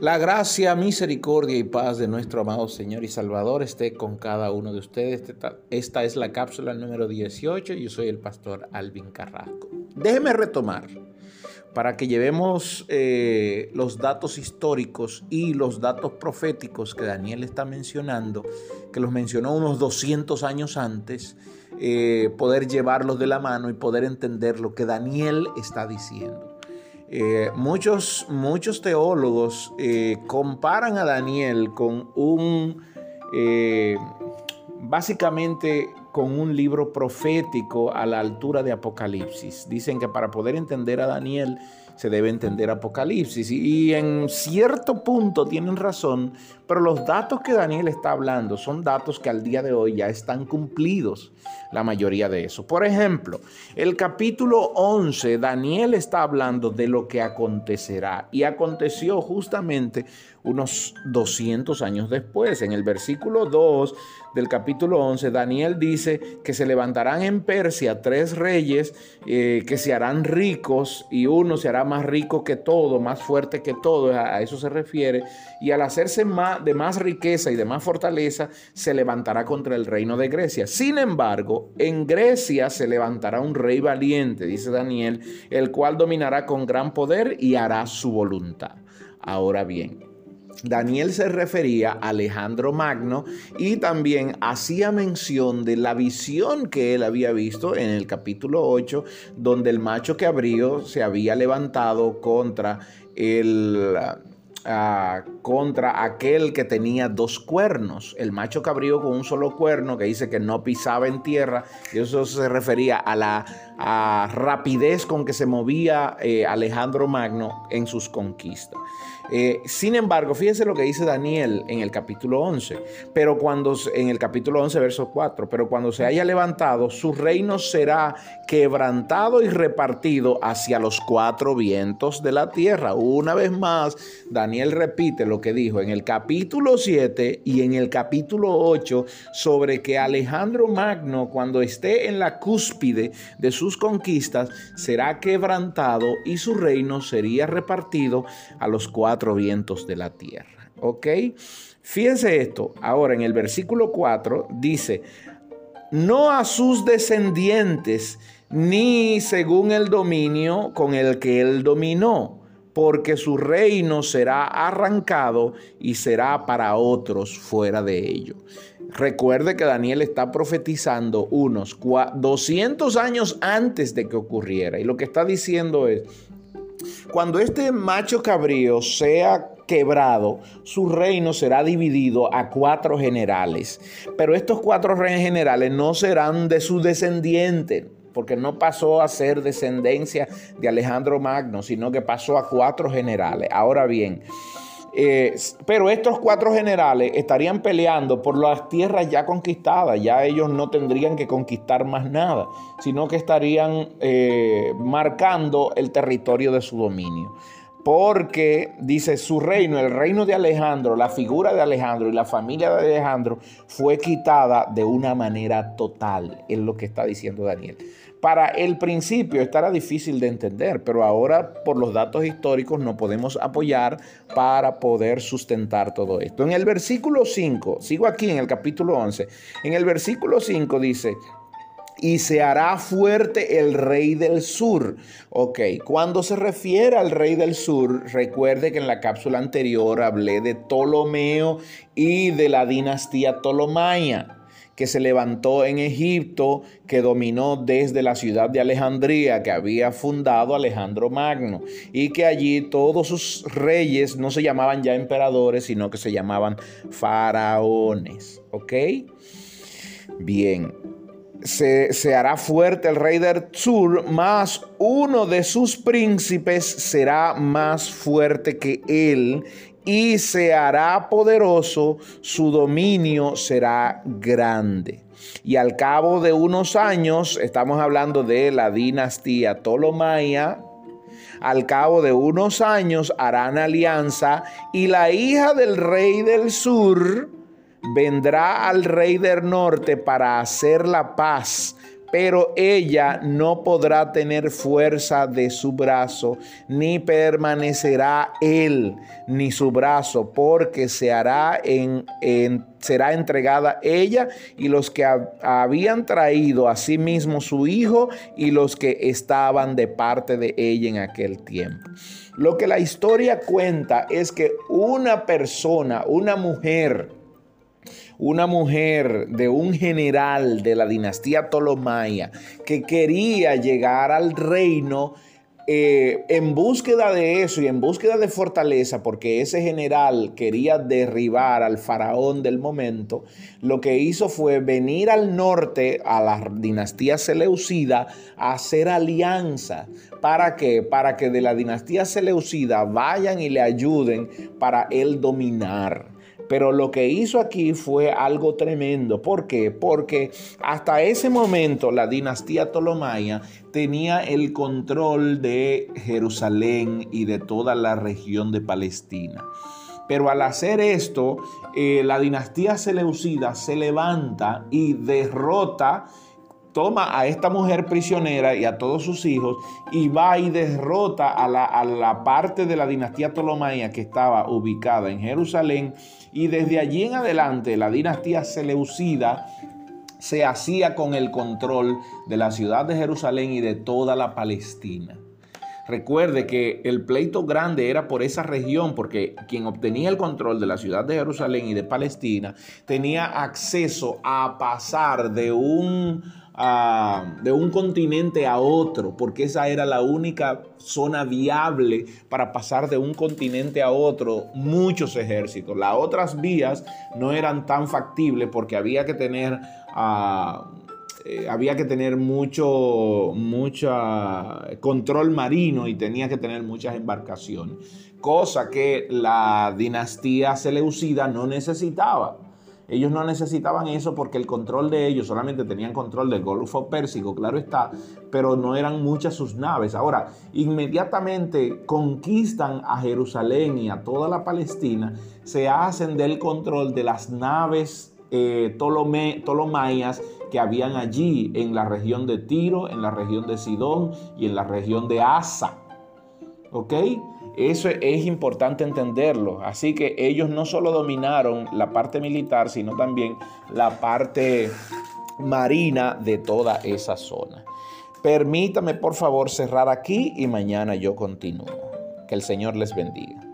La gracia, misericordia y paz de nuestro amado Señor y Salvador esté con cada uno de ustedes. Esta es la cápsula número 18. Yo soy el pastor Alvin Carrasco. Déjeme retomar para que llevemos eh, los datos históricos y los datos proféticos que Daniel está mencionando, que los mencionó unos 200 años antes, eh, poder llevarlos de la mano y poder entender lo que Daniel está diciendo. Eh, muchos, muchos teólogos eh, comparan a Daniel con un, eh, básicamente con un libro profético a la altura de Apocalipsis. Dicen que para poder entender a Daniel se debe entender Apocalipsis. Y, en cierto punto tienen razón, pero los datos que Daniel está hablando son datos que al día de hoy ya están cumplidos, la mayoría de eso. Por ejemplo, el capítulo 11, Daniel está hablando de lo que acontecerá y aconteció justamente unos 200 años después. En el versículo 2 del capítulo 11, Daniel dice que se levantarán en Persia tres reyes eh, que se harán ricos y uno se hará más rico que todo, más fuerte que todo, a, eso se refiere, y al hacerse más, de más riqueza y de más fortaleza, se levantará contra el reino de Grecia. Sin embargo, en Grecia se levantará un rey valiente, dice Daniel, el cual dominará con gran poder y hará su voluntad. Ahora bien, Daniel se refería a Alejandro Magno y también hacía mención de la visión que él había visto en el capítulo 8, donde el macho que abrió se había levantado contra el contra aquel que tenía dos cuernos. El macho cabrío con un solo cuerno que dice que no pisaba en tierra. Y eso se refería a la rapidez con que se movía eh, Alejandro Magno en sus conquistas. Eh, sin embargo, fíjense lo que dice Daniel en el capítulo 11, pero cuando en el capítulo 11, verso 4, pero cuando se haya levantado, su reino será quebrantado y repartido hacia los cuatro vientos de la tierra. Una vez más, Daniel repite lo que dijo en el capítulo 7 y en el capítulo 8 sobre que Alejandro Magno, cuando esté en la cúspide de sus conquistas, será quebrantado y su reino sería repartido a los cuatro vientos de la tierra. ¿Ok? Fíjense esto. Ahora en el versículo 4 dice, no a sus descendientes, ni según el dominio con el que él dominó, porque su reino será arrancado y será para otros fuera de ello. Recuerde que Daniel está profetizando unos 200 años antes de que ocurriera. Y lo que está diciendo es, cuando este macho cabrío sea quebrado, su reino será dividido a cuatro generales. Pero estos cuatro generales no serán de su descendiente, porque no pasó a ser descendencia de Alejandro Magno, sino que pasó a cuatro generales. Ahora bien, eh, pero estos cuatro generales estarían peleando por las tierras ya conquistadas, ya ellos no tendrían que conquistar más nada, sino que estarían eh, marcando el territorio de su dominio. Porque dice su reino, el reino de Alejandro, la figura de Alejandro y la familia de Alejandro fue quitada de una manera total, es lo que está diciendo Daniel. Para el principio estará difícil de entender, pero ahora por los datos históricos no podemos apoyar para poder sustentar todo esto. En el versículo 5, sigo aquí en el capítulo 11, en el versículo 5 dice, y se hará fuerte el rey del sur. Ok, cuando se refiere al rey del sur, recuerde que en la cápsula anterior hablé de Ptolomeo y de la dinastía Ptolomaya que se levantó en Egipto, que dominó desde la ciudad de Alejandría, que había fundado Alejandro Magno, y que allí todos sus reyes no se llamaban ya emperadores, sino que se llamaban faraones. ¿Ok? Bien. Se, hará fuerte el rey del sur, más uno de sus príncipes será más fuerte que él, y se hará poderoso, su dominio será grande. Y al cabo de unos años, estamos hablando de la dinastía Ptolomaya, al cabo de unos años harán alianza y la hija del rey del sur vendrá al rey del norte para hacer la paz pero ella no podrá tener fuerza de su brazo, ni permanecerá él ni su brazo, porque se hará en, será entregada ella y los que habían traído a sí mismo su hijo y los que estaban de parte de ella en aquel tiempo. Lo que la historia cuenta es que una persona, una mujer, una mujer de un general de la dinastía Ptolomaya que quería llegar al reino eh, en búsqueda de eso y en búsqueda de fortaleza, porque ese general quería derribar al faraón del momento, lo que hizo fue venir al norte, a la dinastía Seleucida, a hacer alianza. ¿Para qué? Para que de la dinastía Seleucida vayan y le ayuden para él dominar. Pero lo que hizo aquí fue algo tremendo. ¿Por qué? Porque hasta ese momento la dinastía Ptolomaya tenía el control de Jerusalén y de toda la región de Palestina. Pero al hacer esto, eh, la dinastía Seleucida se levanta y derrota toma a esta mujer prisionera y a todos sus hijos y va y derrota a la, a la parte de la dinastía Ptolomaya que estaba ubicada en Jerusalén y desde allí en adelante la dinastía Seleucida se hacía con el control de la ciudad de Jerusalén y de toda la Palestina. Recuerde que el pleito grande era por esa región, porque quien obtenía el control de la ciudad de Jerusalén y de Palestina tenía acceso a pasar de un de un continente a otro, porque esa era la única zona viable para pasar de un continente a otro muchos ejércitos. Las otras vías no eran tan factibles porque había que tener... Ah, eh, había que tener mucho, mucho control marino y tenía que tener muchas embarcaciones, cosa que la dinastía seleucida no necesitaba. Ellos no necesitaban eso porque el control de ellos solamente tenían control del Golfo Pérsico, claro está, pero no eran muchas sus naves. Ahora, inmediatamente conquistan a Jerusalén y a toda la Palestina, se hacen del control de las naves eh, que habían allí en la región de Tiro, en la región de Sidón y en la región de Asa. ¿Ok? Eso es importante entenderlo. Así que ellos no solo dominaron la parte militar, sino también la parte marina de toda esa zona. Permítame por favor cerrar aquí y mañana yo continúo. Que el Señor les bendiga.